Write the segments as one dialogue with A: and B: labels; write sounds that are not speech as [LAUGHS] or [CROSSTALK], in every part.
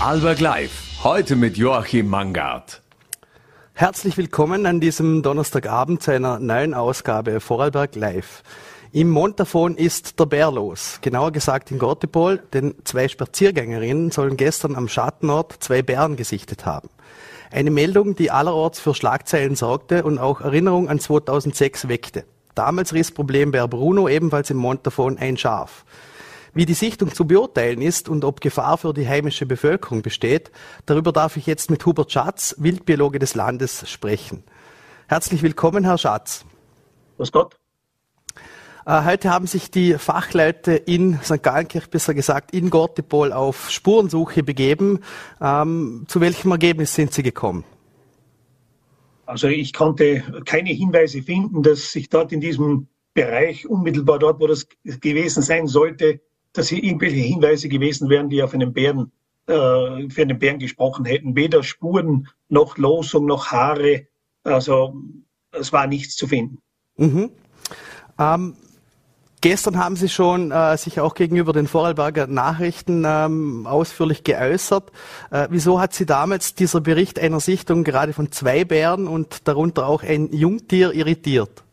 A: Alberg Live, heute mit Joachim Mangard.
B: Herzlich willkommen an diesem Donnerstagabend zu einer neuen Ausgabe Vorarlberg Live. Im Montafon ist der Bär los, genauer gesagt in Gortepol, denn zwei Spaziergängerinnen sollen gestern am Schattenort zwei Bären gesichtet haben. Eine Meldung, die allerorts für Schlagzeilen sorgte und auch Erinnerung an 2006 weckte. Damals riss Problembär Bruno ebenfalls im Montafon ein Schaf. Wie die Sichtung zu beurteilen ist und ob Gefahr für die heimische Bevölkerung besteht, darüber darf ich jetzt mit Hubert Schatz, Wildbiologe des Landes, sprechen. Herzlich willkommen, Herr Schatz.
C: Grüß Gott.
B: Äh, heute haben sich die Fachleute in St. Gallenkirch, besser gesagt in Gortepol, auf Spurensuche begeben. Ähm, zu welchem Ergebnis sind Sie gekommen?
C: Also ich konnte keine Hinweise finden, dass sich dort in diesem Bereich, unmittelbar dort, wo das gewesen sein sollte, dass hier irgendwelche Hinweise gewesen wären, die auf einen Bären, äh, für einen Bären gesprochen hätten. Weder Spuren noch Losung noch Haare. Also es war nichts zu finden.
B: Mhm. Ähm, gestern haben Sie schon äh, sich auch gegenüber den Vorarlberger Nachrichten ähm, ausführlich geäußert. Äh, wieso hat Sie damals dieser Bericht einer Sichtung gerade von zwei Bären und darunter auch ein Jungtier irritiert?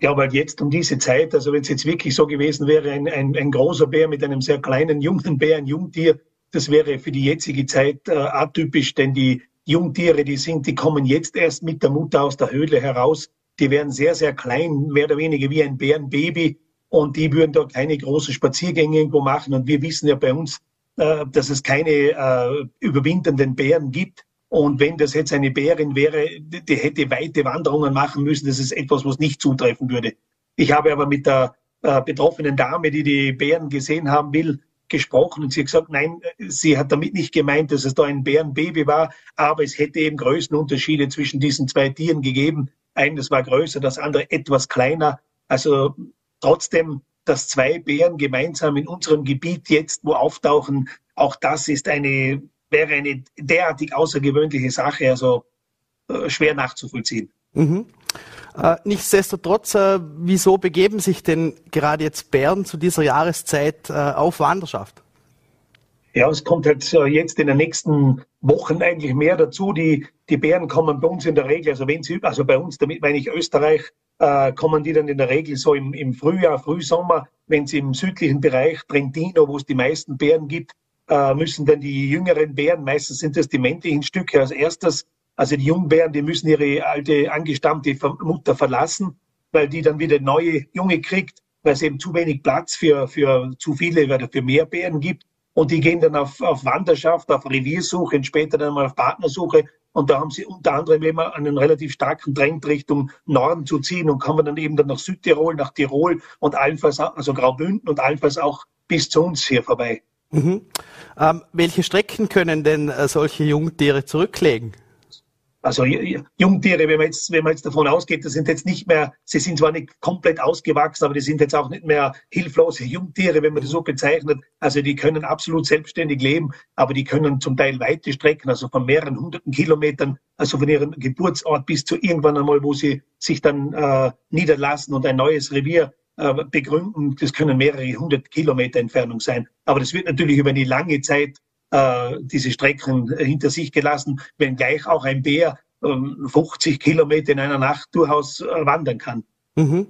C: Ja, weil jetzt um diese Zeit, also wenn es jetzt wirklich so gewesen wäre, ein, ein, ein großer Bär mit einem sehr kleinen jungen Bär, ein Jungtier, das wäre für die jetzige Zeit äh, atypisch, denn die Jungtiere, die sind, die kommen jetzt erst mit der Mutter aus der Höhle heraus. Die werden sehr, sehr klein, mehr oder weniger wie ein Bärenbaby. Und die würden da keine großen Spaziergänge irgendwo machen. Und wir wissen ja bei uns, äh, dass es keine äh, überwinternden Bären gibt. Und wenn das jetzt eine Bärin wäre, die hätte weite Wanderungen machen müssen, das ist etwas, was nicht zutreffen würde. Ich habe aber mit der äh, betroffenen Dame, die die Bären gesehen haben will, gesprochen und sie hat gesagt, nein, sie hat damit nicht gemeint, dass es da ein Bärenbaby war, aber es hätte eben Größenunterschiede zwischen diesen zwei Tieren gegeben. Eines war größer, das andere etwas kleiner. Also trotzdem, dass zwei Bären gemeinsam in unserem Gebiet jetzt wo auftauchen, auch das ist eine wäre eine derartig außergewöhnliche Sache, also äh, schwer nachzuvollziehen.
B: Mhm. Äh, nichtsdestotrotz, äh, wieso begeben sich denn gerade jetzt Bären zu dieser Jahreszeit auf Wanderschaft?
C: Ja, es kommt halt jetzt in den nächsten Wochen eigentlich mehr dazu. Die, die Bären kommen bei uns in der Regel, also wenn sie, also bei uns, damit meine ich Österreich, äh, kommen die dann in der Regel so im, im Frühjahr, Frühsommer, wenn sie im südlichen Bereich, Trentino, wo es die meisten Bären gibt, äh, müssen dann die jüngeren Bären, meistens sind das die männlichen Stücke als erstes, also die Jungbären, die müssen ihre alte angestammte Mutter verlassen, weil die dann wieder neue Junge kriegt, weil es eben zu wenig Platz für, für zu viele oder für mehr Bären gibt. Und die gehen dann auf, auf Wanderschaft, auf Reviersuche und später dann mal auf Partnersuche. Und da haben sie unter anderem immer einen relativ starken Trend Richtung Norden zu ziehen und kommen dann eben dann nach Südtirol, nach Tirol und allenfalls, also Graubünden und allenfalls auch bis zu uns hier vorbei.
B: Mhm. Ähm, welche Strecken können denn äh, solche Jungtiere zurücklegen?
C: Also Jungtiere, wenn man, jetzt, wenn man jetzt davon ausgeht, das sind jetzt nicht mehr, sie sind zwar nicht komplett ausgewachsen, aber die sind jetzt auch nicht mehr hilflose Jungtiere, wenn man das so bezeichnet. Also die können absolut selbstständig leben, aber die können zum Teil weite Strecken, also von mehreren hunderten Kilometern, also von ihrem Geburtsort bis zu irgendwann einmal, wo sie sich dann äh, niederlassen und ein neues Revier begründen. Das können mehrere hundert Kilometer Entfernung sein. Aber das wird natürlich über eine lange Zeit äh, diese Strecken hinter sich gelassen, wenngleich auch ein Bär äh, 50 Kilometer in einer Nacht durchaus äh, wandern kann.
B: Mhm.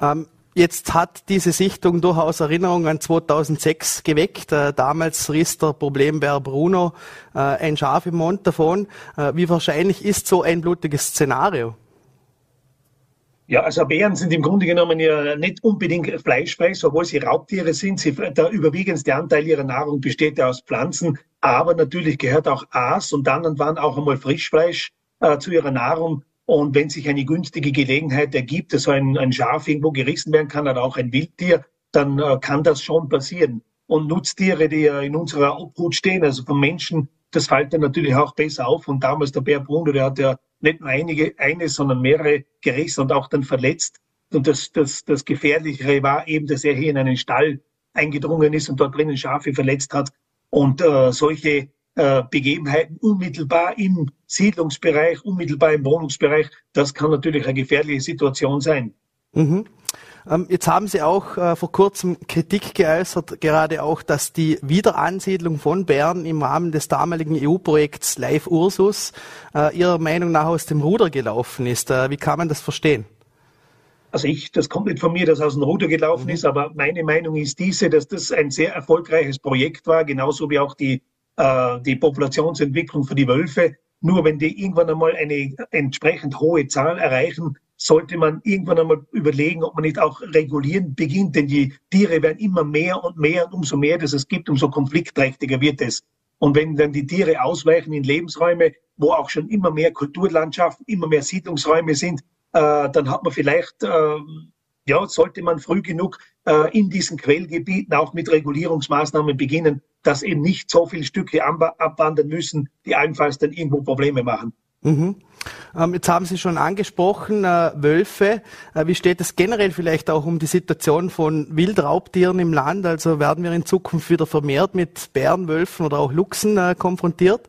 B: Ähm Jetzt hat diese Sichtung durchaus Erinnerungen an 2006 geweckt. Äh, damals riss der Problembär Bruno äh, ein Schaf im Mond davon. Äh, wie wahrscheinlich ist so ein blutiges Szenario?
C: Ja, also Bären sind im Grunde genommen ja nicht unbedingt fleischfress, obwohl sie Raubtiere sind. Sie, der überwiegendste Anteil ihrer Nahrung besteht ja aus Pflanzen, aber natürlich gehört auch Aas und dann und wann auch einmal Frischfleisch äh, zu ihrer Nahrung. Und wenn sich eine günstige Gelegenheit ergibt, dass ein, ein Schaf irgendwo gerissen werden kann oder auch ein Wildtier, dann äh, kann das schon passieren. Und Nutztiere, die ja in unserer Obhut stehen, also vom Menschen, das fällt dann natürlich auch besser auf. Und damals der Bär Bruno, der hat ja nicht nur einige, eine, sondern mehrere gerissen und auch dann verletzt. Und das, das, das Gefährlichere war eben, dass er hier in einen Stall eingedrungen ist und dort drinnen Schafe verletzt hat. Und äh, solche äh, Begebenheiten unmittelbar im Siedlungsbereich, unmittelbar im Wohnungsbereich, das kann natürlich eine gefährliche Situation sein.
B: Mhm. Ähm, jetzt haben Sie auch äh, vor kurzem Kritik geäußert, gerade auch, dass die Wiederansiedlung von Bern im Rahmen des damaligen EU-Projekts Live Ursus äh, Ihrer Meinung nach aus dem Ruder gelaufen ist. Äh, wie kann man das verstehen?
C: Also ich, das kommt nicht von mir, dass aus dem Ruder gelaufen mhm. ist, aber meine Meinung ist diese, dass das ein sehr erfolgreiches Projekt war, genauso wie auch die, äh, die Populationsentwicklung für die Wölfe. Nur wenn die irgendwann einmal eine entsprechend hohe Zahl erreichen, sollte man irgendwann einmal überlegen, ob man nicht auch regulieren beginnt, denn die Tiere werden immer mehr und mehr und umso mehr das es gibt, umso konfliktträchtiger wird es. Und wenn dann die Tiere ausweichen in Lebensräume, wo auch schon immer mehr Kulturlandschaften, immer mehr Siedlungsräume sind, äh, dann hat man vielleicht, äh, ja, sollte man früh genug äh, in diesen Quellgebieten auch mit Regulierungsmaßnahmen beginnen, dass eben nicht so viele Stücke abwandern müssen, die allenfalls dann irgendwo Probleme machen.
B: Mhm. Ähm, jetzt haben Sie schon angesprochen, äh, Wölfe. Äh, wie steht es generell vielleicht auch um die Situation von Wildraubtieren im Land? Also werden wir in Zukunft wieder vermehrt mit Bären, Wölfen oder auch Luchsen äh, konfrontiert?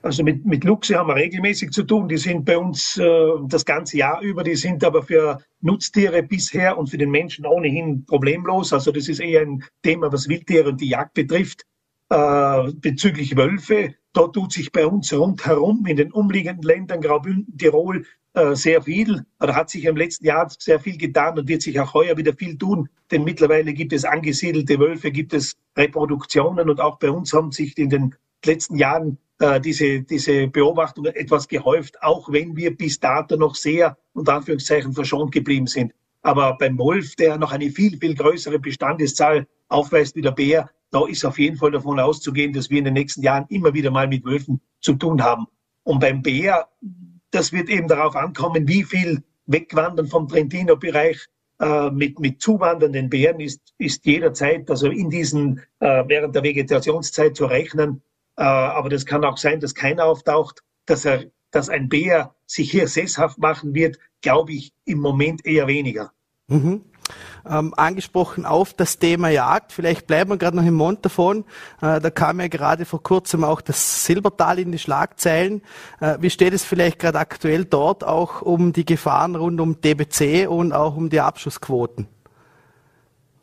C: Also mit, mit Luchse haben wir regelmäßig zu tun. Die sind bei uns äh, das ganze Jahr über. Die sind aber für Nutztiere bisher und für den Menschen ohnehin problemlos. Also das ist eher ein Thema, was Wildtiere und die Jagd betrifft. Äh, bezüglich Wölfe, da tut sich bei uns rundherum in den umliegenden Ländern, Graubünden, Tirol, äh, sehr viel. Da hat sich im letzten Jahr sehr viel getan und wird sich auch heuer wieder viel tun. Denn mittlerweile gibt es angesiedelte Wölfe, gibt es Reproduktionen und auch bei uns haben sich in den letzten Jahren äh, diese, diese Beobachtungen etwas gehäuft, auch wenn wir bis dato noch sehr, unter Anführungszeichen, verschont geblieben sind. Aber beim Wolf, der noch eine viel, viel größere Bestandeszahl aufweist wie der Bär, da ist auf jeden Fall davon auszugehen, dass wir in den nächsten Jahren immer wieder mal mit Wölfen zu tun haben. Und beim Bär, das wird eben darauf ankommen, wie viel Wegwandern vom Trentino-Bereich äh, mit, mit zuwandernden Bären ist, ist jederzeit, also in diesen, äh, während der Vegetationszeit zu rechnen. Äh, aber das kann auch sein, dass keiner auftaucht, dass er, dass ein Bär sich hier sesshaft machen wird, glaube ich im Moment eher weniger.
B: Mhm. Ähm, angesprochen auf das Thema Jagd. Vielleicht bleiben wir gerade noch im Mond davon. Äh, da kam ja gerade vor kurzem auch das Silbertal in die Schlagzeilen. Äh, wie steht es vielleicht gerade aktuell dort auch um die Gefahren rund um DBC und auch um die Abschussquoten?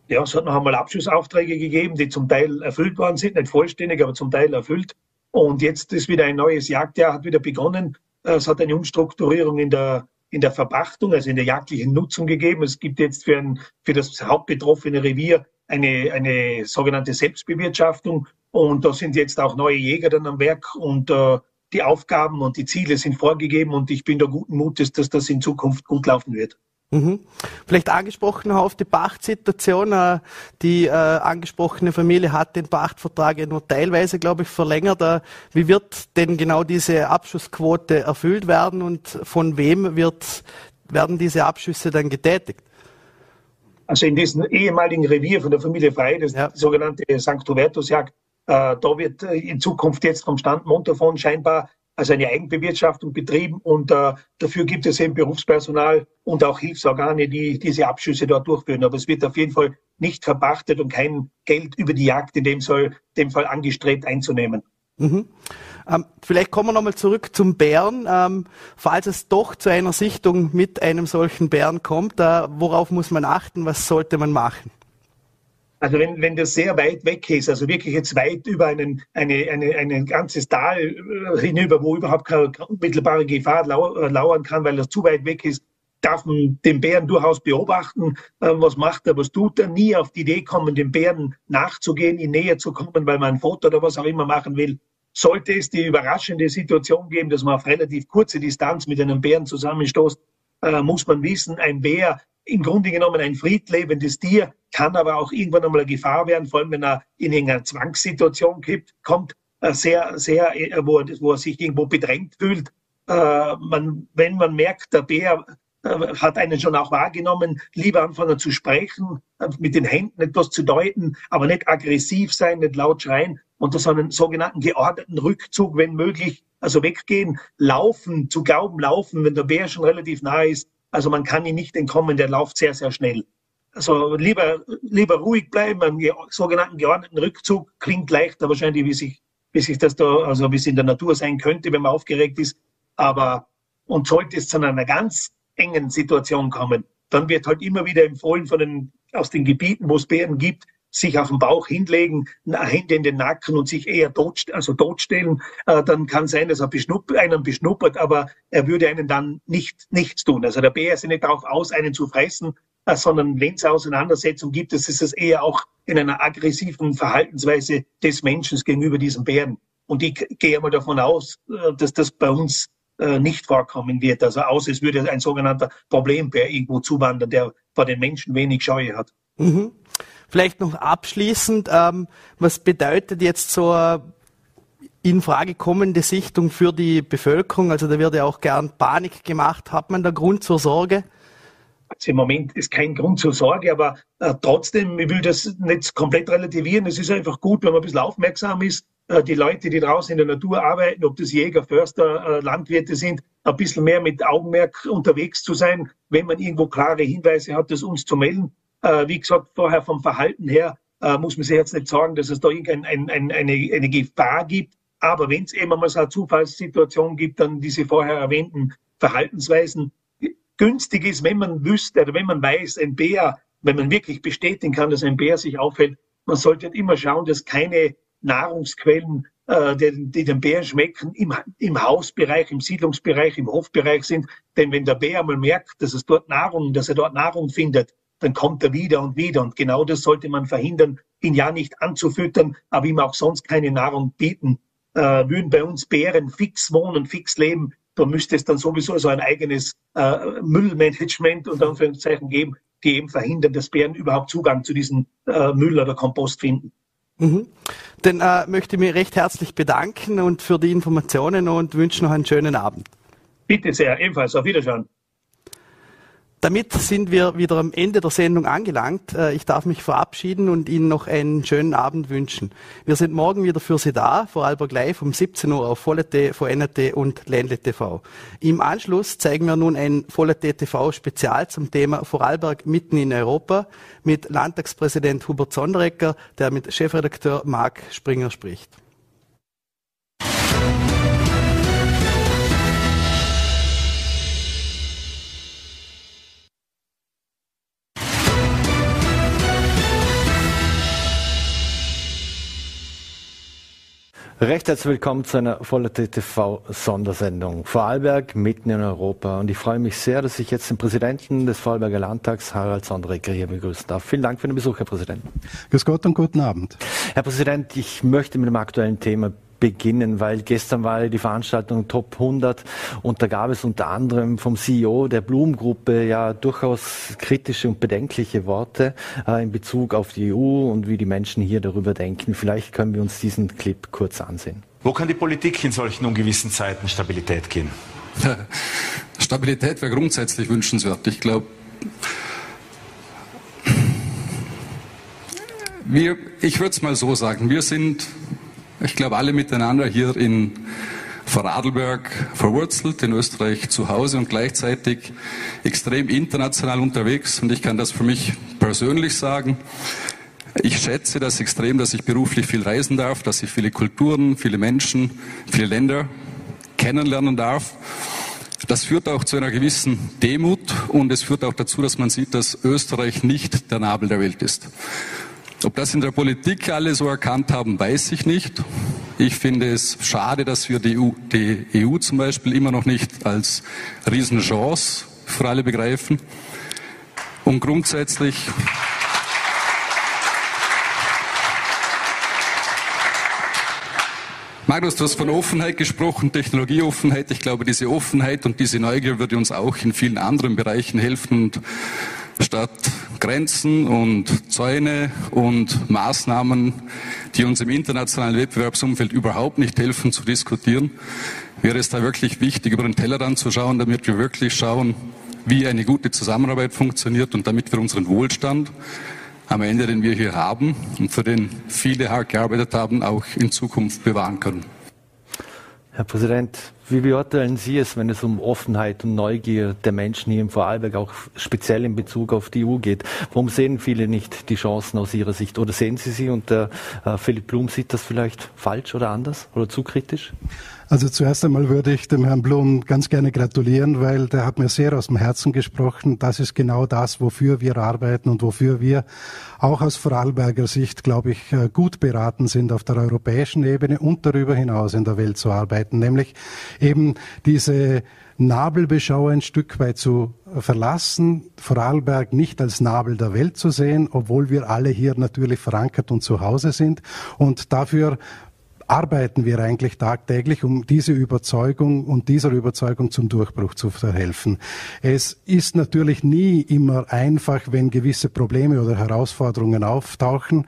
C: Ja, es hat noch einmal Abschussaufträge gegeben, die zum Teil erfüllt worden sind, nicht vollständig, aber zum Teil erfüllt. Und jetzt ist wieder ein neues Jagdjahr, hat wieder begonnen. Es hat eine Umstrukturierung in der, in der Verpachtung, also in der jagdlichen Nutzung gegeben. Es gibt jetzt für, ein, für das hauptbetroffene Revier eine, eine sogenannte Selbstbewirtschaftung. Und da sind jetzt auch neue Jäger dann am Werk und äh, die Aufgaben und die Ziele sind vorgegeben und ich bin da guten Mutes, dass das in Zukunft gut laufen wird.
B: Mhm. Vielleicht angesprochen auf die Pachtsituation. Äh, die äh, angesprochene Familie hat den Pachtvertrag ja nur teilweise, glaube ich, verlängert. Äh, wie wird denn genau diese Abschussquote erfüllt werden und von wem wird, werden diese Abschüsse dann getätigt?
C: Also in diesem ehemaligen Revier von der Familie Frei, das ja. sogenannte St. Hubertusjagd, äh, da wird äh, in Zukunft jetzt vom Stand Montafon scheinbar also eine Eigenbewirtschaftung betrieben und äh, dafür gibt es eben Berufspersonal und auch Hilfsorgane, die diese Abschüsse dort durchführen. Aber es wird auf jeden Fall nicht verpachtet und kein Geld über die Jagd in dem, Fall, dem Fall angestrebt einzunehmen.
B: Mhm. Ähm, vielleicht kommen wir nochmal zurück zum Bären. Ähm, falls es doch zu einer Sichtung mit einem solchen Bären kommt, äh, worauf muss man achten? Was sollte man machen?
C: Also wenn, wenn das sehr weit weg ist, also wirklich jetzt weit über einen, eine, eine, ein ganzes Tal äh, hinüber, wo überhaupt keine unmittelbare Gefahr lau äh, lauern kann, weil das zu weit weg ist, darf man den Bären durchaus beobachten, äh, was macht er, was tut er, nie auf die Idee kommen, dem Bären nachzugehen, ihn näher zu kommen, weil man ein Foto oder was auch immer machen will. Sollte es die überraschende Situation geben, dass man auf relativ kurze Distanz mit einem Bären zusammenstoßt, äh, muss man wissen, ein Bär im Grunde genommen ein friedlebendes Tier, kann aber auch irgendwann einmal eine Gefahr werden, vor allem wenn er in eine Zwangssituation kommt, äh, sehr, sehr, äh, wo er, wo er sich irgendwo bedrängt fühlt. Äh, man, wenn man merkt, der Bär hat einen schon auch wahrgenommen, lieber anfangen zu sprechen, mit den Händen etwas zu deuten, aber nicht aggressiv sein, nicht laut schreien und so einen sogenannten geordneten Rückzug, wenn möglich, also weggehen, laufen, zu glauben, laufen, wenn der Bär schon relativ nah ist, also man kann ihn nicht entkommen, der läuft sehr, sehr schnell. Also lieber, lieber ruhig bleiben, einen sogenannten geordneten Rückzug klingt leichter wahrscheinlich, wie sich, wie sich das da, also wie es in der Natur sein könnte, wenn man aufgeregt ist. Aber, und sollte es zu einer ganz engen Situation kommen, dann wird halt immer wieder empfohlen von den, aus den Gebieten, wo es Bären gibt, sich auf den Bauch hinlegen, Hände in den Nacken und sich eher tot, also totstellen, äh, dann kann sein, dass er beschnupp, einen beschnuppert, aber er würde einen dann nicht, nichts tun. Also der Bär ist ja nicht darauf aus, einen zu fressen, sondern wenn es Auseinandersetzung gibt, das ist es eher auch in einer aggressiven Verhaltensweise des Menschen gegenüber diesem Bären. Und ich gehe mal davon aus, äh, dass das bei uns äh, nicht vorkommen wird. Also außer es würde ein sogenannter Problembär irgendwo zuwandern, der vor den Menschen wenig Scheue hat.
B: Mhm. Vielleicht noch abschließend, ähm, was bedeutet jetzt so eine in Frage kommende Sichtung für die Bevölkerung? Also da wird ja auch gern Panik gemacht. Hat man da Grund zur Sorge?
C: Also im Moment ist kein Grund zur Sorge, aber äh, trotzdem, ich will das nicht komplett relativieren. Es ist einfach gut, wenn man ein bisschen aufmerksam ist. Äh, die Leute, die draußen in der Natur arbeiten, ob das Jäger, Förster, äh, Landwirte sind, ein bisschen mehr mit Augenmerk unterwegs zu sein, wenn man irgendwo klare Hinweise hat, das uns zu melden. Äh, wie gesagt, vorher vom Verhalten her äh, muss man sich jetzt nicht sagen, dass es da irgendeine ein, ein, eine, eine Gefahr gibt. Aber wenn es eben mal so eine Zufallssituation gibt, dann diese vorher erwähnten Verhaltensweisen, günstig ist, wenn man wüsste oder wenn man weiß, ein Bär, wenn man wirklich bestätigen kann, dass ein Bär sich aufhält, man sollte immer schauen, dass keine Nahrungsquellen, äh, die, die den Bären schmecken, im, im Hausbereich, im Siedlungsbereich, im Hofbereich sind. Denn wenn der Bär mal merkt, dass es dort Nahrung, dass er dort Nahrung findet, dann kommt er wieder und wieder. Und genau das sollte man verhindern, ihn ja nicht anzufüttern, aber ihm auch sonst keine Nahrung bieten. Äh, würden bei uns Bären fix wohnen, fix leben, da müsste es dann sowieso so ein eigenes äh, Müllmanagement und Anführungszeichen geben, die eben verhindern, dass Bären überhaupt Zugang zu diesem äh, Müll oder Kompost finden.
B: Mhm. Dann äh, möchte ich mich recht herzlich bedanken und für die Informationen und wünsche noch einen schönen Abend.
C: Bitte sehr, ebenfalls. Auf Wiedersehen.
B: Damit sind wir wieder am Ende der Sendung angelangt. Äh, ich darf mich verabschieden und Ihnen noch einen schönen Abend wünschen. Wir sind morgen wieder für Sie da, Vorarlberg Live um 17 Uhr auf Vollete, VNRT und Ländle TV. Im Anschluss zeigen wir nun ein Vollete TV Spezial zum Thema Vorarlberg mitten in Europa mit Landtagspräsident Hubert Sonderecker, der mit Chefredakteur Marc Springer spricht.
A: Recht herzlich willkommen zu einer Vollerte TV Sondersendung. Vorarlberg mitten in Europa. Und ich freue mich sehr, dass ich jetzt den Präsidenten des Vorarlberger Landtags, Harald Sonderecker, hier begrüßen darf. Vielen Dank für den Besuch, Herr Präsident.
D: Grüß Gott und guten Abend.
A: Herr Präsident, ich möchte mit dem aktuellen Thema beginnen, weil gestern war die Veranstaltung Top 100 und da gab es unter anderem vom CEO der Blumengruppe ja durchaus kritische und bedenkliche Worte äh, in Bezug auf die EU und wie die Menschen hier darüber denken. Vielleicht können wir uns diesen Clip kurz ansehen.
E: Wo kann die Politik in solchen ungewissen Zeiten Stabilität gehen? [LAUGHS]
F: Stabilität wäre grundsätzlich wünschenswert. Ich glaube, wir, ich würde es mal so sagen, wir sind ich glaube, alle miteinander hier in Vorarlberg verwurzelt, in Österreich zu Hause und gleichzeitig extrem international unterwegs. Und ich kann das für mich persönlich sagen. Ich schätze das extrem, dass ich beruflich viel reisen darf, dass ich viele Kulturen, viele Menschen, viele Länder kennenlernen darf. Das führt auch zu einer gewissen Demut und es führt auch dazu, dass man sieht, dass Österreich nicht der Nabel der Welt ist. Ob das in der Politik alle so erkannt haben, weiß ich nicht. Ich finde es schade, dass wir die EU, die EU zum Beispiel immer noch nicht als Riesenchance für alle begreifen. Und grundsätzlich Magnus, du hast von Offenheit gesprochen, Technologieoffenheit. Ich glaube, diese Offenheit und diese Neugier würde uns auch in vielen anderen Bereichen helfen. Und statt Grenzen und Zäune und Maßnahmen, die uns im internationalen Wettbewerbsumfeld überhaupt nicht helfen, zu diskutieren, wäre es da wirklich wichtig, über den Tellerrand zu schauen, damit wir wirklich schauen, wie eine gute Zusammenarbeit funktioniert und damit wir unseren Wohlstand am Ende, den wir hier haben und für den viele hart gearbeitet haben, auch in Zukunft bewahren können.
A: Herr Präsident, Wie beurteilen Sie es, wenn es um Offenheit und Neugier der Menschen hier im Vorarlberg, auch speziell in Bezug auf die EU geht? Warum sehen viele nicht die Chancen aus Ihrer Sicht? Oder sehen Sie sie und der äh, Philipp Blum sieht das vielleicht falsch oder anders oder zu kritisch?
D: Also zuerst einmal würde ich dem Herrn Blum ganz gerne gratulieren, weil der hat mir sehr aus dem Herzen gesprochen. Das ist genau das, wofür wir arbeiten und wofür wir auch aus Vorarlberger Sicht, glaube ich, äh, gut beraten sind, auf der europäischen Ebene und darüber hinaus in der Welt zu arbeiten, nämlich eben diese Nabelbeschau ein Stück weit zu verlassen, Vorarlberg nicht als Nabel der Welt zu sehen, obwohl wir alle hier natürlich verankert und zu Hause sind. Und dafür arbeiten wir eigentlich tagtäglich, um diese Überzeugung und dieser Überzeugung zum Durchbruch zu verhelfen. Es ist natürlich nie immer einfach, wenn gewisse Probleme oder Herausforderungen auftauchen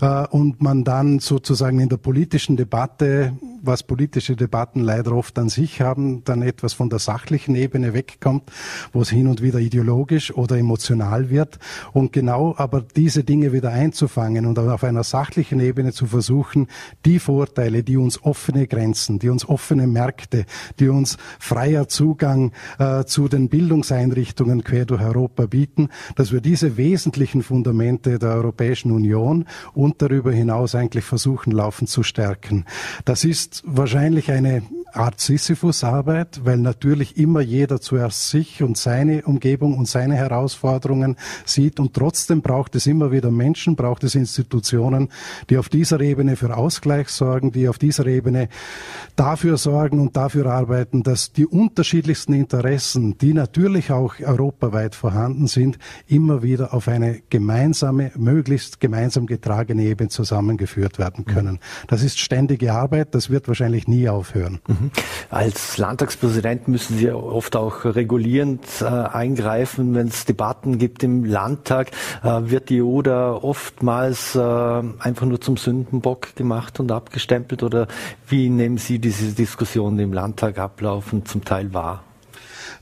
D: äh, und man dann sozusagen in der politischen Debatte was politische Debatten leider oft an sich haben, dann etwas von der sachlichen Ebene wegkommt, wo es hin und wieder ideologisch oder emotional wird. Und genau aber diese Dinge wieder einzufangen und auf einer sachlichen Ebene zu versuchen, die Vorteile, die uns offene Grenzen, die uns offene Märkte, die uns freier Zugang äh, zu den Bildungseinrichtungen quer durch Europa bieten, dass wir diese wesentlichen Fundamente der Europäischen Union und darüber hinaus eigentlich versuchen, laufend zu stärken. Das ist wahrscheinlich eine Art Sisyphus-Arbeit, weil natürlich immer jeder zuerst sich und seine Umgebung und seine Herausforderungen sieht und trotzdem braucht es immer wieder Menschen, braucht es Institutionen, die auf dieser Ebene für Ausgleich sorgen, die auf dieser Ebene dafür sorgen und dafür arbeiten, dass die unterschiedlichsten Interessen, die natürlich auch europaweit vorhanden sind, immer wieder auf eine gemeinsame, möglichst gemeinsam getragene Ebene zusammengeführt werden können. Das ist ständige Arbeit, das wird wahrscheinlich nie aufhören. Mhm.
A: Mhm. Als Landtagspräsident müssen Sie oft auch regulierend äh, eingreifen, wenn es Debatten gibt im Landtag. Äh, wird die da oftmals äh, einfach nur zum Sündenbock gemacht und abgestempelt? Oder wie nehmen Sie diese Diskussionen im Landtag ablaufen zum Teil wahr?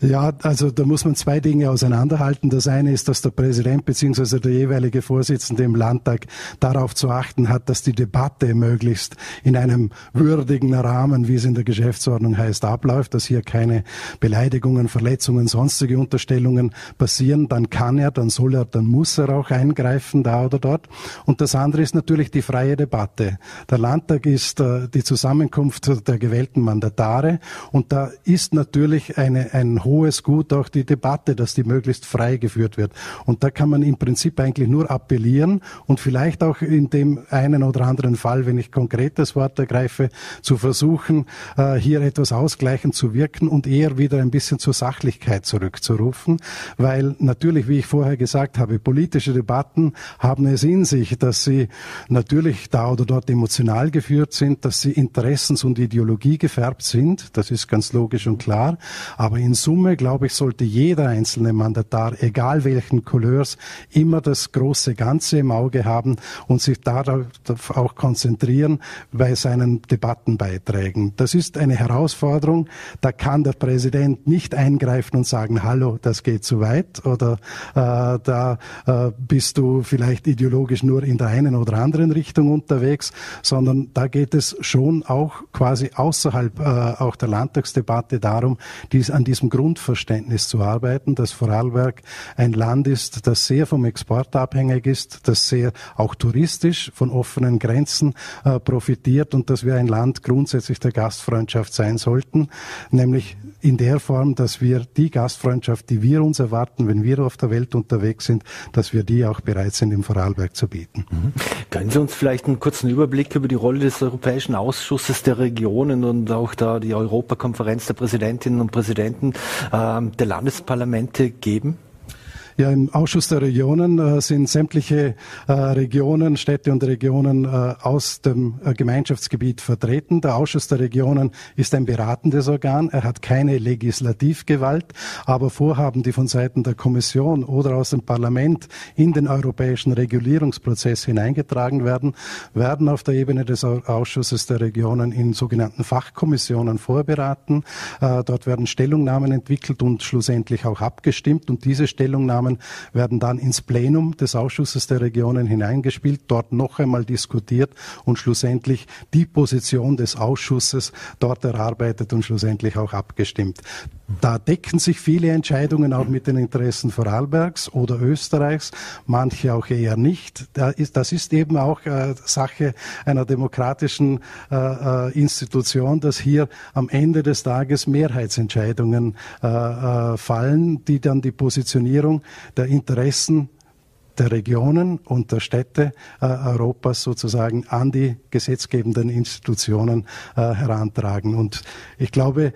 D: Ja, also da muss man zwei Dinge auseinanderhalten. Das eine ist, dass der Präsident bzw. der jeweilige Vorsitzende im Landtag darauf zu achten hat, dass die Debatte möglichst in einem würdigen Rahmen, wie es in der Geschäftsordnung heißt, abläuft, dass hier keine Beleidigungen, Verletzungen, sonstige Unterstellungen passieren. Dann kann er, dann soll er, dann muss er auch eingreifen, da oder dort. Und das andere ist natürlich die freie Debatte. Der Landtag ist äh, die Zusammenkunft der gewählten Mandatare und da ist natürlich eine, ein hohes Gut auch die Debatte, dass die möglichst frei geführt wird. Und da kann man im Prinzip eigentlich nur appellieren und vielleicht auch in dem einen oder anderen Fall, wenn ich konkret das Wort ergreife, zu versuchen, äh, hier etwas ausgleichend zu wirken und eher wieder ein bisschen zur Sachlichkeit zurückzurufen, weil natürlich, wie ich vorher gesagt habe, politische Debatten haben es in sich, dass sie natürlich da oder dort emotional geführt sind, dass sie interessens- und Ideologie gefärbt sind, das ist ganz logisch und klar, aber in Summe Summe, glaube ich, sollte jeder einzelne Mandatar, egal welchen Couleurs, immer das große Ganze im Auge haben und sich darauf auch konzentrieren bei seinen Debattenbeiträgen. Das ist eine Herausforderung. Da kann der Präsident nicht eingreifen und sagen, hallo, das geht zu weit oder äh, da äh, bist du vielleicht ideologisch nur in der einen oder anderen Richtung unterwegs, sondern da geht es schon auch quasi außerhalb äh, auch der Landtagsdebatte darum, dies an diesem Grund Grundverständnis zu arbeiten, dass Vorarlberg ein Land ist, das sehr vom Export abhängig ist, das sehr auch touristisch von offenen Grenzen äh, profitiert und dass wir ein Land grundsätzlich der Gastfreundschaft sein sollten, nämlich in der Form, dass wir die Gastfreundschaft, die wir uns erwarten, wenn wir auf der Welt unterwegs sind, dass wir die auch bereit sind, im Vorarlberg zu bieten. Mhm.
A: Können Sie uns vielleicht einen kurzen Überblick über die Rolle des Europäischen Ausschusses der Regionen und auch da die Europakonferenz der Präsidentinnen und Präsidenten äh, der Landesparlamente geben?
D: Ja, im Ausschuss der Regionen äh, sind sämtliche äh, Regionen, Städte und Regionen äh, aus dem äh, Gemeinschaftsgebiet vertreten. Der Ausschuss der Regionen ist ein beratendes Organ. Er hat keine Legislativgewalt, aber Vorhaben, die von Seiten der Kommission oder aus dem Parlament in den europäischen Regulierungsprozess hineingetragen werden, werden auf der Ebene des Ausschusses der Regionen in sogenannten Fachkommissionen vorberaten. Äh, dort werden Stellungnahmen entwickelt und schlussendlich auch abgestimmt und diese Stellungnahmen kommen, werden dann ins Plenum des Ausschusses der Regionen hineingespielt, dort noch einmal diskutiert und schlussendlich die Position des Ausschusses dort erarbeitet und schlussendlich auch abgestimmt. Da decken sich viele Entscheidungen auch mit den Interessen Vorarlbergs oder Österreichs, manche auch eher nicht. Das ist eben auch äh, Sache einer demokratischen äh, äh, Institution, dass hier am Ende des Tages Mehrheitsentscheidungen fallen, die dann die Positionierung der Interessen der Regionen und der Städte äh, Europas sozusagen an die gesetzgebenden Institutionen äh, herantragen. Und ich glaube,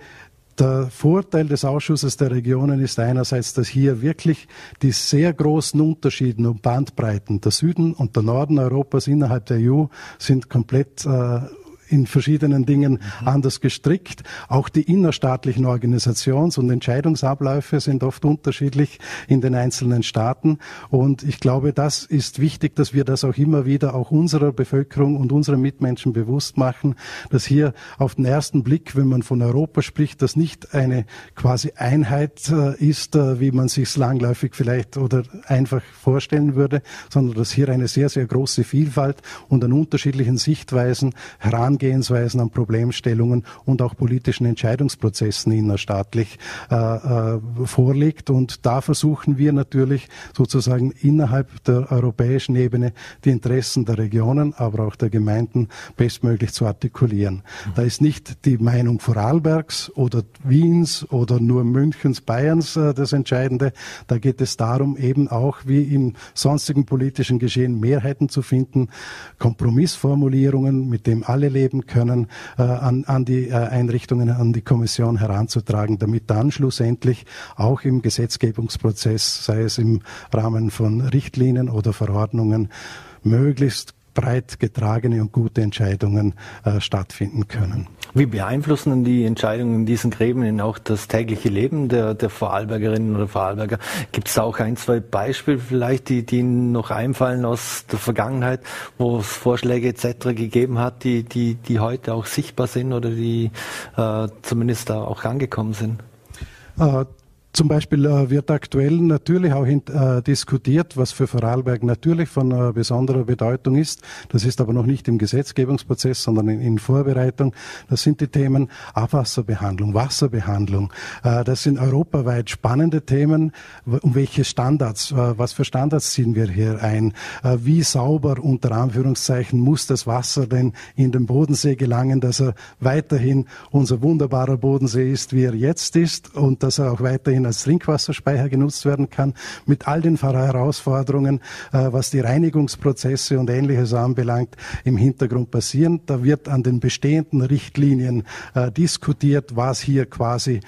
D: der Vorteil des Ausschusses der Regionen ist einerseits, dass hier wirklich die sehr großen Unterschiede und Bandbreiten der Süden und der Norden Europas innerhalb der EU sind komplett äh, in verschiedenen Dingen mhm. anders gestrickt. Auch die innerstaatlichen Organisations- und Entscheidungsabläufe sind oft unterschiedlich in den einzelnen Staaten. Und ich glaube, das ist wichtig, dass wir das auch immer wieder auch unserer Bevölkerung und unseren Mitmenschen bewusst machen, dass hier auf den ersten Blick, wenn man von Europa spricht, das nicht eine quasi Einheit äh, ist, äh, wie man sich langläufig vielleicht oder einfach vorstellen würde, sondern dass hier eine sehr, sehr große Vielfalt und an unterschiedlichen Sichtweisen heran Herangehensweisen an Problemstellungen und auch politischen Entscheidungsprozessen innerstaatlich äh, äh, vorliegt. Und da versuchen wir natürlich sozusagen innerhalb der europäischen Ebene die Interessen der Regionen, aber auch der Gemeinden bestmöglich zu artikulieren. Da ist nicht die Meinung Vorarlbergs oder Wiens oder nur Münchens, Bayerns äh, das Entscheidende. Da geht es darum, eben auch wie im sonstigen politischen Geschehen Mehrheiten zu finden, Kompromissformulierungen, mit dem alle leben geben können, äh, an, an die äh, Einrichtungen, an die Kommission heranzutragen, damit dann schlussendlich auch im Gesetzgebungsprozess, sei es im Rahmen von Richtlinien oder Verordnungen, möglichst breit getragene und gute Entscheidungen äh, stattfinden können.
A: Wie beeinflussen denn die Entscheidungen in diesen Gremien auch das tägliche Leben der, der Vorarlbergerinnen oder Vorarlberger? Gibt es auch ein, zwei Beispiele vielleicht, die, die Ihnen noch einfallen aus der Vergangenheit, wo es Vorschläge etc. gegeben hat, die, die, die heute auch sichtbar sind oder die äh, zumindest da auch angekommen sind?
D: Äh, zum Beispiel äh, wird aktuell natürlich auch äh, diskutiert, was für Vorarlberg natürlich von äh, besonderer Bedeutung ist. Das ist aber noch nicht im Gesetzgebungsprozess, sondern in, in Vorbereitung. Das sind die Themen Abwasserbehandlung, Wasserbehandlung. Äh, das sind europaweit spannende Themen. Um welche Standards, äh, was für Standards ziehen wir hier ein? Äh, wie sauber unter Anführungszeichen muss das Wasser denn in den Bodensee gelangen, dass er weiterhin unser wunderbarer Bodensee ist, wie er jetzt ist und dass er auch weiterhin weiterhin als Trinkwasserspeicher genutzt werden kann, mit all den Herausforderungen, äh, was die Reinigungsprozesse und ähnliches anbelangt, im Hintergrund passieren. Da wird an den bestehenden Richtlinien äh, diskutiert, was hier quasi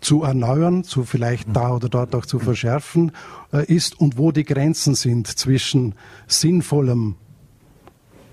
D: zu erneuern, zu vielleicht da oder dort auch zu verschärfen äh, ist und wo die Grenzen sind zwischen sinnvollem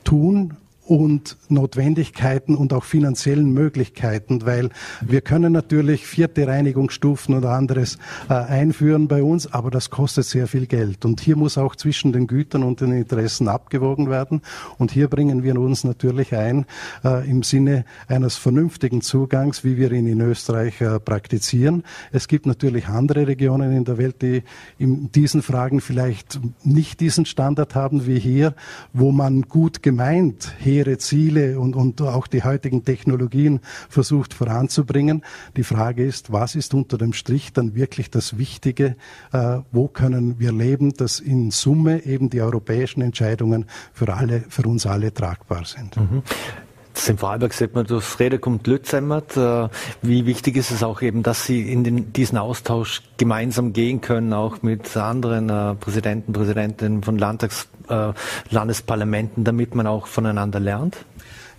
D: Tun und Notwendigkeiten und auch finanziellen Möglichkeiten, weil wir können natürlich vierte Reinigungsstufen oder anderes äh, einführen bei uns, aber das kostet sehr viel Geld. Und hier muss auch zwischen den Gütern und den Interessen abgewogen werden. Und hier bringen wir uns natürlich ein äh, im Sinne eines vernünftigen Zugangs, wie wir ihn in Österreich äh, praktizieren. Es gibt natürlich andere Regionen in der Welt, die in diesen Fragen vielleicht nicht diesen Standard haben wie hier, wo man gut gemeint her hehre Ziele und, und auch die heutigen Technologien versucht voranzubringen. Die Frage ist, was ist unter dem Strich dann wirklich das Wichtige? Äh, wo können wir leben, dass in Summe eben die europäischen Entscheidungen für alle, für uns alle tragbar sind? Mhm.
A: In Vorarlberg sieht man, das Rede kommt Lützemmert. Wie wichtig ist es auch eben, dass Sie in den, diesen Austausch gemeinsam gehen können, auch mit anderen äh, Präsidenten, Präsidentinnen von Landtags, äh, Landesparlamenten, damit man auch voneinander lernt?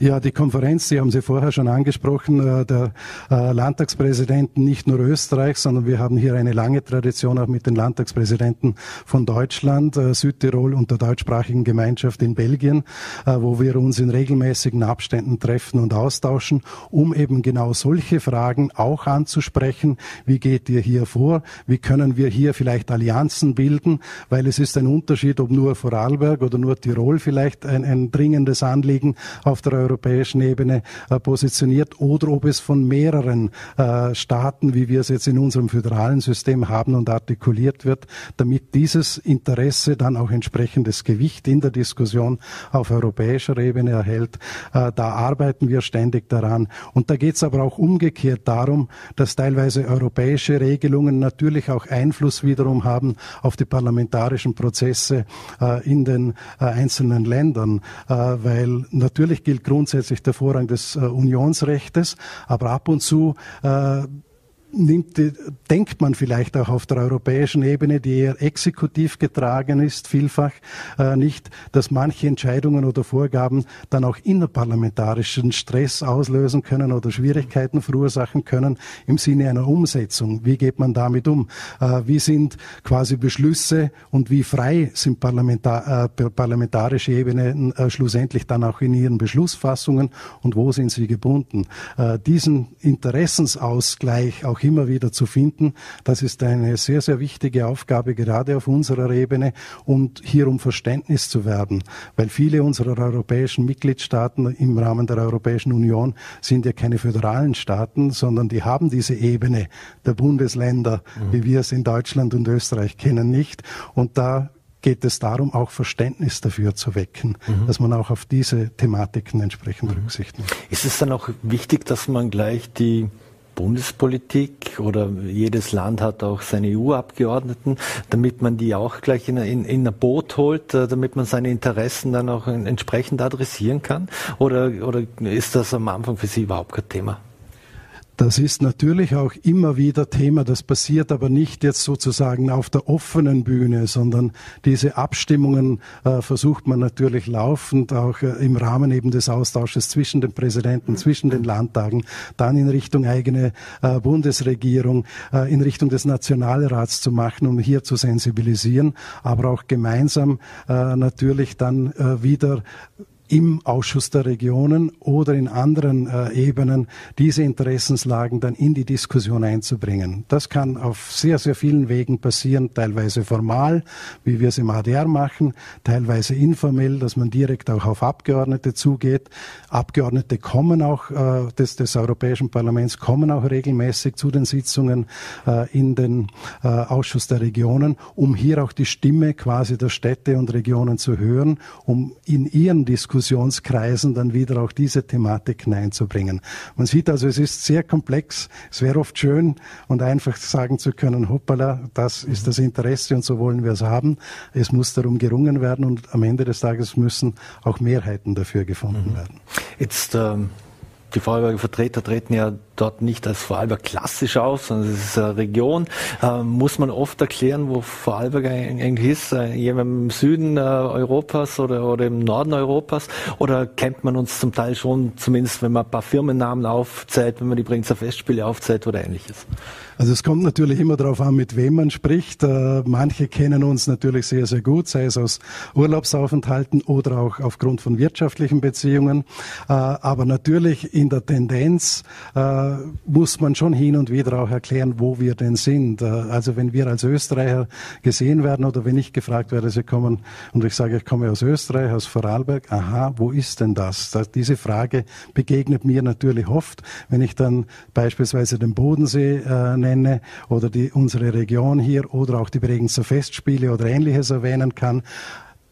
D: Ja, die Konferenz, Sie haben sie vorher schon angesprochen, äh, der äh, Landtagspräsidenten nicht nur Österreichs, sondern wir haben hier eine lange Tradition auch mit den Landtagspräsidenten von Deutschland, äh, Südtirol und der deutschsprachigen Gemeinschaft in Belgien, wo wir uns in regelmäßigen Abständen treffen und austauschen, um eben genau solche Fragen auch anzusprechen. Wie geht ihr hier vor? Wie können wir hier vielleicht Allianzen bilden? Weil es ist ein Unterschied, ob nur Vorarlberg oder nur Tirol vielleicht ein, ein dringendes Anliegen auf der europäischen Ebene äh, positioniert oder ob es von mehreren äh, Staaten, wie wir es jetzt in unserem föderalen System haben und artikuliert wird, damit dieses Interesse dann auch entsprechendes Gewicht in der Diskussion auf europäischer Ebene erhält. Äh, da arbeiten wir ständig daran. Und da geht es aber auch umgekehrt darum, dass teilweise europäische Regelungen natürlich auch Einfluss wiederum haben auf die parlamentarischen Prozesse in den einzelnen Ländern, weil natürlich gilt grundsätzlich der Vorrang des Unionsrechtes, aber ab und zu nimmt, denkt man vielleicht auch auf der europäischen Ebene, die eher exekutiv getragen ist, vielfach äh, nicht, dass manche Entscheidungen oder Vorgaben dann auch innerparlamentarischen Stress auslösen können oder Schwierigkeiten verursachen können im Sinne einer Umsetzung. Wie geht man damit um? Äh, wie sind quasi Beschlüsse und wie frei sind Parlamentar äh, parlamentarische Ebenen äh, schlussendlich dann auch in ihren Beschlussfassungen und wo sind sie gebunden? Äh, diesen Interessensausgleich auch immer wieder zu finden. Das ist eine sehr, sehr wichtige Aufgabe, gerade auf unserer Ebene und hier um Verständnis zu werden, weil viele unserer europäischen Mitgliedstaaten im Rahmen der Europäischen Union sind ja keine föderalen Staaten, sondern die haben diese Ebene der Bundesländer, mhm. wie wir es in Deutschland und Österreich kennen, nicht. Und da geht es darum, auch Verständnis dafür zu wecken, mhm. dass man auch auf diese Thematiken entsprechend mhm. Rücksicht nimmt.
A: Ist es dann auch wichtig, dass man gleich die Bundespolitik oder jedes Land hat auch seine EU-Abgeordneten, damit man die auch gleich in, in, in ein Boot holt, äh, damit man seine Interessen dann auch entsprechend adressieren kann? Oder, oder ist das am Anfang für Sie überhaupt kein Thema?
D: Das ist natürlich auch immer wieder Thema. Das passiert aber nicht jetzt sozusagen auf der offenen Bühne, sondern diese Abstimmungen äh, versucht man natürlich laufend auch äh, im Rahmen eben des Austausches zwischen den Präsidenten, zwischen den Landtagen, dann in Richtung eigene äh, Bundesregierung, äh, in Richtung des Nationalrats zu machen, um hier zu sensibilisieren, aber auch gemeinsam äh, natürlich dann äh, wieder im Ausschuss der Regionen oder in anderen äh, Ebenen diese Interessenslagen dann in die Diskussion einzubringen. Das kann auf sehr, sehr vielen Wegen passieren, teilweise formal, wie wir es im ADR machen, teilweise informell, dass man direkt auch auf Abgeordnete zugeht. Abgeordnete kommen auch äh, des, des Europäischen Parlaments, kommen auch regelmäßig zu den Sitzungen äh, in den äh, Ausschuss der Regionen, um hier auch die Stimme quasi der Städte und Regionen zu hören, um in ihren Diskussionen Diskussionskreisen dann wieder auch diese Thematik hineinzubringen. Man sieht also, es ist sehr komplex. Es wäre oft schön und einfach sagen zu können, hoppala, das ist das Interesse und so wollen wir es haben. Es muss darum gerungen werden und am Ende des Tages müssen auch Mehrheiten dafür gefunden mhm. werden.
A: Jetzt ähm die Vorarlberger Vertreter treten ja dort nicht als Vorarlberg klassisch auf, sondern es ist eine Region. Ähm, muss man oft erklären, wo Vorarlberg eigentlich ist? Äh, jemand im Süden äh, Europas oder, oder im Norden Europas? Oder kennt man uns zum Teil schon, zumindest wenn man ein paar Firmennamen aufzählt, wenn man die Brinzer Festspiele aufzählt oder ähnliches?
D: Also es kommt natürlich immer darauf an, mit wem man spricht. Äh, manche kennen uns natürlich sehr, sehr gut, sei es aus Urlaubsaufenthalten oder auch aufgrund von wirtschaftlichen Beziehungen. Äh, aber natürlich in der Tendenz äh, muss man schon hin und wieder auch erklären, wo wir denn sind. Also wenn wir als Österreicher gesehen werden oder wenn ich gefragt werde, Sie kommen und ich sage, ich komme aus Österreich, aus Vorarlberg, aha, wo ist denn das? Diese Frage begegnet mir natürlich oft, wenn ich dann beispielsweise den Bodensee nenne nenne oder die, unsere Region hier oder auch die Bregenzer Festspiele oder ähnliches erwähnen kann,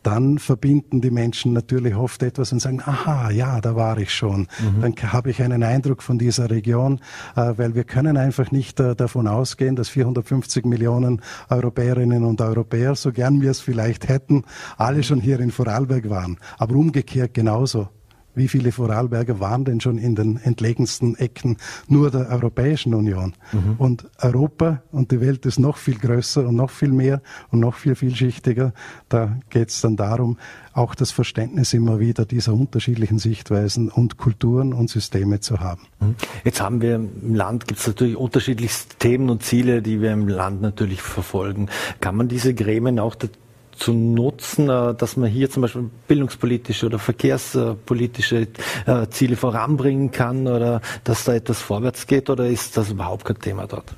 D: dann verbinden die Menschen natürlich oft etwas und sagen, aha, ja, da war ich schon. Mhm. Dann habe ich einen Eindruck von dieser Region, äh, weil wir können einfach nicht äh, davon ausgehen, dass 450 Millionen Europäerinnen und Europäer, so gern wir es vielleicht hätten, alle schon hier in Vorarlberg waren. Aber umgekehrt genauso. Wie viele Vorarlberger waren denn schon in den entlegensten Ecken nur der Europäischen Union? Mhm. Und Europa und die Welt ist noch viel größer und noch viel mehr und noch viel vielschichtiger. Da geht es dann darum, auch das Verständnis immer wieder dieser unterschiedlichen Sichtweisen und Kulturen und Systeme zu haben.
A: Mhm. Jetzt haben wir im Land, gibt es natürlich unterschiedlichste Themen und Ziele, die wir im Land natürlich verfolgen. Kann man diese Gremien auch zu nutzen, äh, dass man hier zum Beispiel bildungspolitische oder verkehrspolitische äh, Ziele voranbringen kann oder dass da etwas vorwärts geht oder ist das überhaupt kein Thema dort?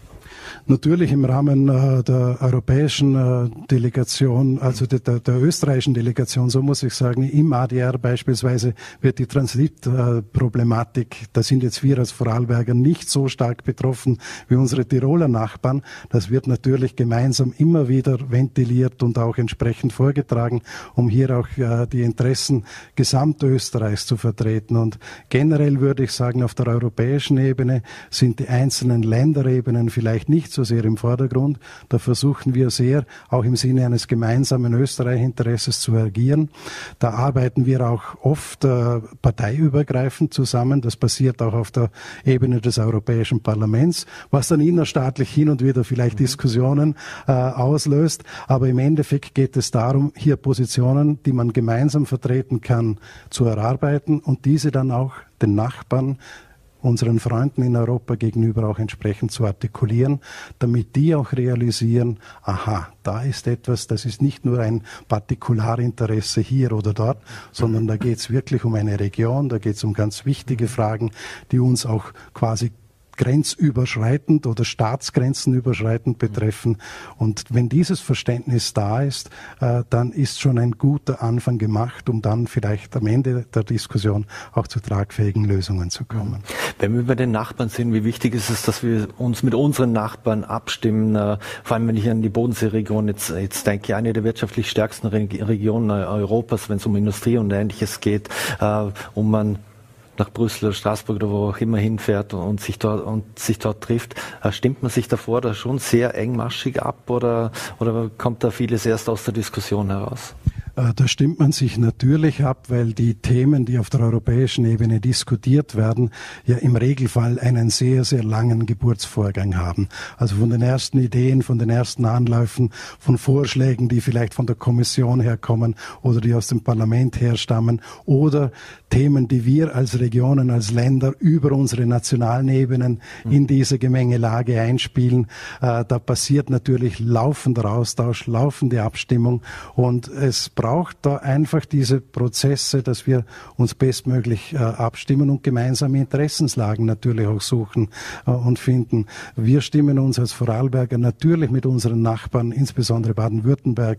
D: Natürlich im Rahmen äh, der europäischen äh, Delegation, also der, der, der, österreichischen Delegation, so muss ich sagen, im ADR beispielsweise wird die Transitproblematik, äh, da sind jetzt wir als Vorarlberger nicht so stark betroffen wie unsere Tiroler Nachbarn. Das wird natürlich gemeinsam immer wieder ventiliert und auch entsprechend vorgetragen, um hier auch äh, die Interessen Gesamtösterreichs zu vertreten. Und generell würde ich sagen, auf der europäischen Ebene sind die einzelnen Länderebenen vielleicht nicht so sehr im Vordergrund. Da versuchen wir sehr, auch im Sinne eines gemeinsamen Österreich-Interesses zu agieren. Da arbeiten wir auch oft äh, parteiübergreifend zusammen. Das passiert auch auf der Ebene des Europäischen Parlaments, was dann innerstaatlich hin und wieder vielleicht mhm. Diskussionen äh, auslöst. Aber im Endeffekt geht es darum, hier Positionen, die man gemeinsam vertreten kann, zu erarbeiten und diese dann auch den Nachbarn unseren Freunden in Europa gegenüber auch entsprechend zu artikulieren, damit die auch realisieren, aha, da ist etwas, das ist nicht nur ein Partikularinteresse hier oder dort, sondern da geht es wirklich um eine Region, da geht es um ganz wichtige Fragen, die uns auch quasi grenzüberschreitend oder Staatsgrenzen überschreitend betreffen. Und wenn dieses Verständnis da ist, äh, dann ist schon ein guter Anfang gemacht, um dann vielleicht am Ende der Diskussion auch zu tragfähigen Lösungen zu kommen.
A: Wenn wir bei den Nachbarn sind, wie wichtig ist es, dass wir uns mit unseren Nachbarn abstimmen, äh, vor allem wenn ich an die Bodenseeregion jetzt, jetzt denke, eine der wirtschaftlich stärksten Regionen Europas, wenn es um Industrie und Ähnliches geht, äh, um man nach Brüssel oder Straßburg oder wo auch immer hinfährt und sich dort und sich dort trifft, äh, stimmt man sich davor da schon sehr engmaschig ab oder, oder kommt da vieles erst aus der Diskussion heraus?
D: Äh, da stimmt man sich natürlich ab, weil die Themen, die auf der europäischen Ebene diskutiert werden, ja im Regelfall einen sehr, sehr langen Geburtsvorgang haben. Also von den ersten Ideen, von den ersten Anläufen, von Vorschlägen, die vielleicht von der Kommission herkommen oder die aus dem Parlament herstammen oder Themen, die wir als Regionen, als Länder über unsere nationalen Ebenen in diese Gemengelage einspielen. Äh, da passiert natürlich laufender Austausch, laufende Abstimmung und es braucht da einfach diese Prozesse, dass wir uns bestmöglich äh, abstimmen und gemeinsame Interessenslagen natürlich auch suchen äh, und finden. Wir stimmen uns als Vorarlberger natürlich mit unseren Nachbarn, insbesondere Baden-Württemberg,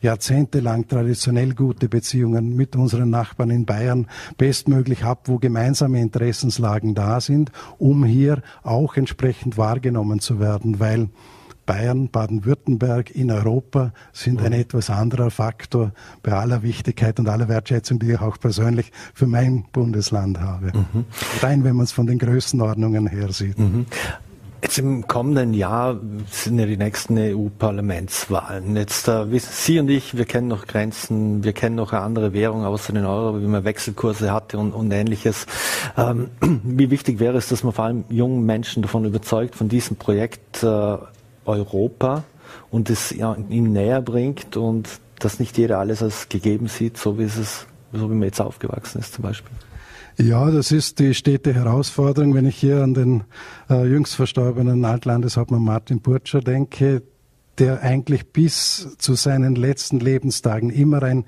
D: jahrzehntelang traditionell gute Beziehungen mit unseren Nachbarn in Bayern bestmöglich ab, wo gemeinsame Interessenslagen da sind, um hier auch entsprechend wahrgenommen zu werden, weil Bayern, Baden-Württemberg in Europa sind ein mhm. etwas anderer Faktor bei aller Wichtigkeit und aller Wertschätzung, die ich auch persönlich für mein Bundesland habe. Mhm. Rein, wenn man es von den Größenordnungen her sieht. Mhm.
A: Jetzt im kommenden Jahr sind ja die nächsten EU-Parlamentswahlen. Jetzt äh, Sie und ich, wir kennen noch Grenzen, wir kennen noch eine andere Währung außer den Euro, wie man Wechselkurse hatte und, und ähnliches. Ähm, [CLEARS THROAT] wie wichtig wäre es, dass man vor allem jungen Menschen davon überzeugt, von diesem Projekt äh, Europa und es ihm näher bringt und dass nicht jeder alles als gegeben sieht, so wie es so wie man jetzt aufgewachsen ist zum Beispiel.
D: Ja, das ist die stete Herausforderung. Wenn ich hier an den äh, jüngst verstorbenen Altlandeshauptmann Martin Burtscher denke, der eigentlich bis zu seinen letzten Lebenstagen immer ein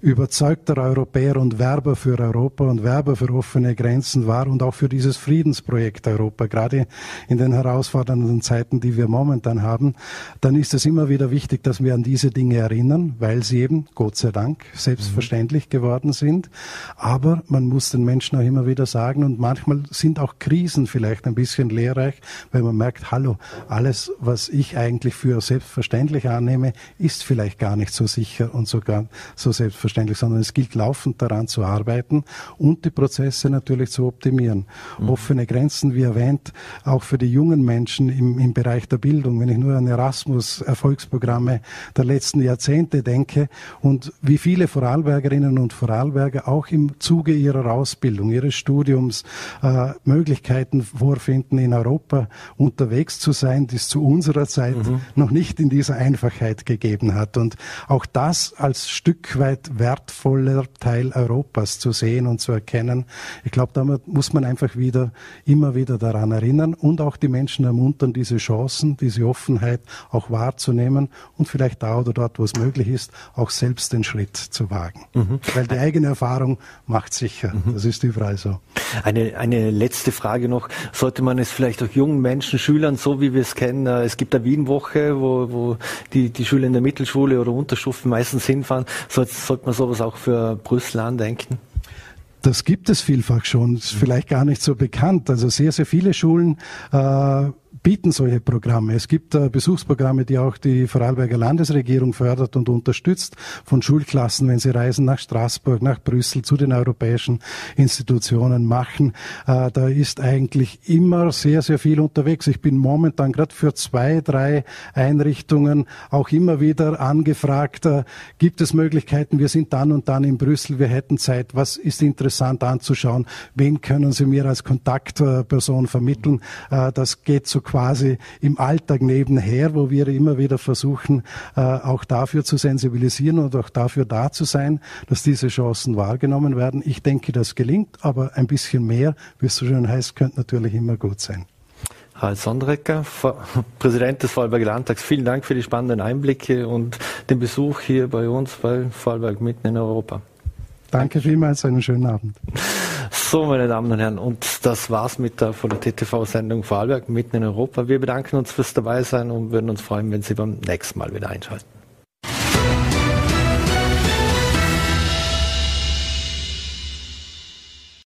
D: überzeugter Europäer und Werber für Europa und Werber für offene Grenzen war und auch für dieses Friedensprojekt Europa, gerade in den herausfordernden Zeiten, die wir momentan haben, dann ist es immer wieder wichtig, dass wir an diese Dinge erinnern, weil sie eben, Gott sei Dank, selbstverständlich geworden sind. Aber man muss den Menschen auch immer wieder sagen und manchmal sind auch Krisen vielleicht ein bisschen lehrreich, weil man merkt, hallo, alles, was ich eigentlich für selbstverständlich selbstverständlich annehme, ist vielleicht gar nicht so sicher und sogar so selbstverständlich, sondern es gilt laufend daran zu arbeiten und die Prozesse natürlich zu optimieren. Mhm. Offene Grenzen, wie erwähnt, auch für die jungen Menschen im, im Bereich der Bildung. Wenn ich nur an Erasmus-Erfolgsprogramme der letzten Jahrzehnte denke und wie viele Vorarlbergerinnen und Vorarlberger auch im Zuge ihrer Ausbildung, ihres Studiums äh, Möglichkeiten vorfinden, in Europa unterwegs zu sein, die es zu unserer Zeit mhm. noch nicht in dieser Einfachheit gegeben hat. Und auch das als Stück weit wertvoller Teil Europas zu sehen und zu erkennen. Ich glaube, da muss man einfach wieder, immer wieder daran erinnern und auch die Menschen ermuntern, diese Chancen, diese Offenheit auch wahrzunehmen und vielleicht da oder dort, wo es möglich ist, auch selbst den Schritt zu wagen. Mhm. Weil die eigene Erfahrung macht sicher. Mhm. Das ist überall so.
A: Eine, eine letzte Frage noch. Sollte man es vielleicht auch jungen Menschen, Schülern, so wie wir es kennen, äh, es gibt eine Wienwoche, wo, wo die, die Schüler in der Mittelschule oder Unterstufe meistens hinfahren, sollte, sollte man sowas auch für Brüssel andenken?
D: Das gibt es vielfach schon, ist vielleicht gar nicht so bekannt. Also sehr, sehr viele Schulen äh, bieten solche Programme. Es gibt äh, Besuchsprogramme, die auch die Vorarlberger Landesregierung fördert und unterstützt von Schulklassen, wenn sie Reisen nach Straßburg, nach Brüssel zu den europäischen Institutionen machen. Äh, da ist eigentlich immer sehr, sehr viel unterwegs. Ich bin momentan gerade für zwei, drei Einrichtungen auch immer wieder angefragt, äh, gibt es Möglichkeiten, wir sind dann und dann in Brüssel, wir hätten Zeit, was ist interessant anzuschauen, wen können Sie mir als Kontaktperson vermitteln. Äh, das geht so quasi im Alltag nebenher, wo wir immer wieder versuchen, äh, auch dafür zu sensibilisieren und auch dafür da zu sein, dass diese Chancen wahrgenommen werden. Ich denke, das gelingt, aber ein bisschen mehr, wie es so schön heißt, könnte natürlich immer gut sein.
A: Harald Sondrecker, [LAUGHS] Präsident des Vorarlberger Landtags, vielen Dank für die spannenden Einblicke und den Besuch hier bei uns bei Vorarlberg mitten in Europa.
D: Danke vielmals, einen schönen Abend.
A: So, meine Damen und Herren, und das war's mit der von der TTV-Sendung Vorarlberg mitten in Europa. Wir bedanken uns fürs Dabeisein und würden uns freuen, wenn Sie beim nächsten Mal wieder einschalten.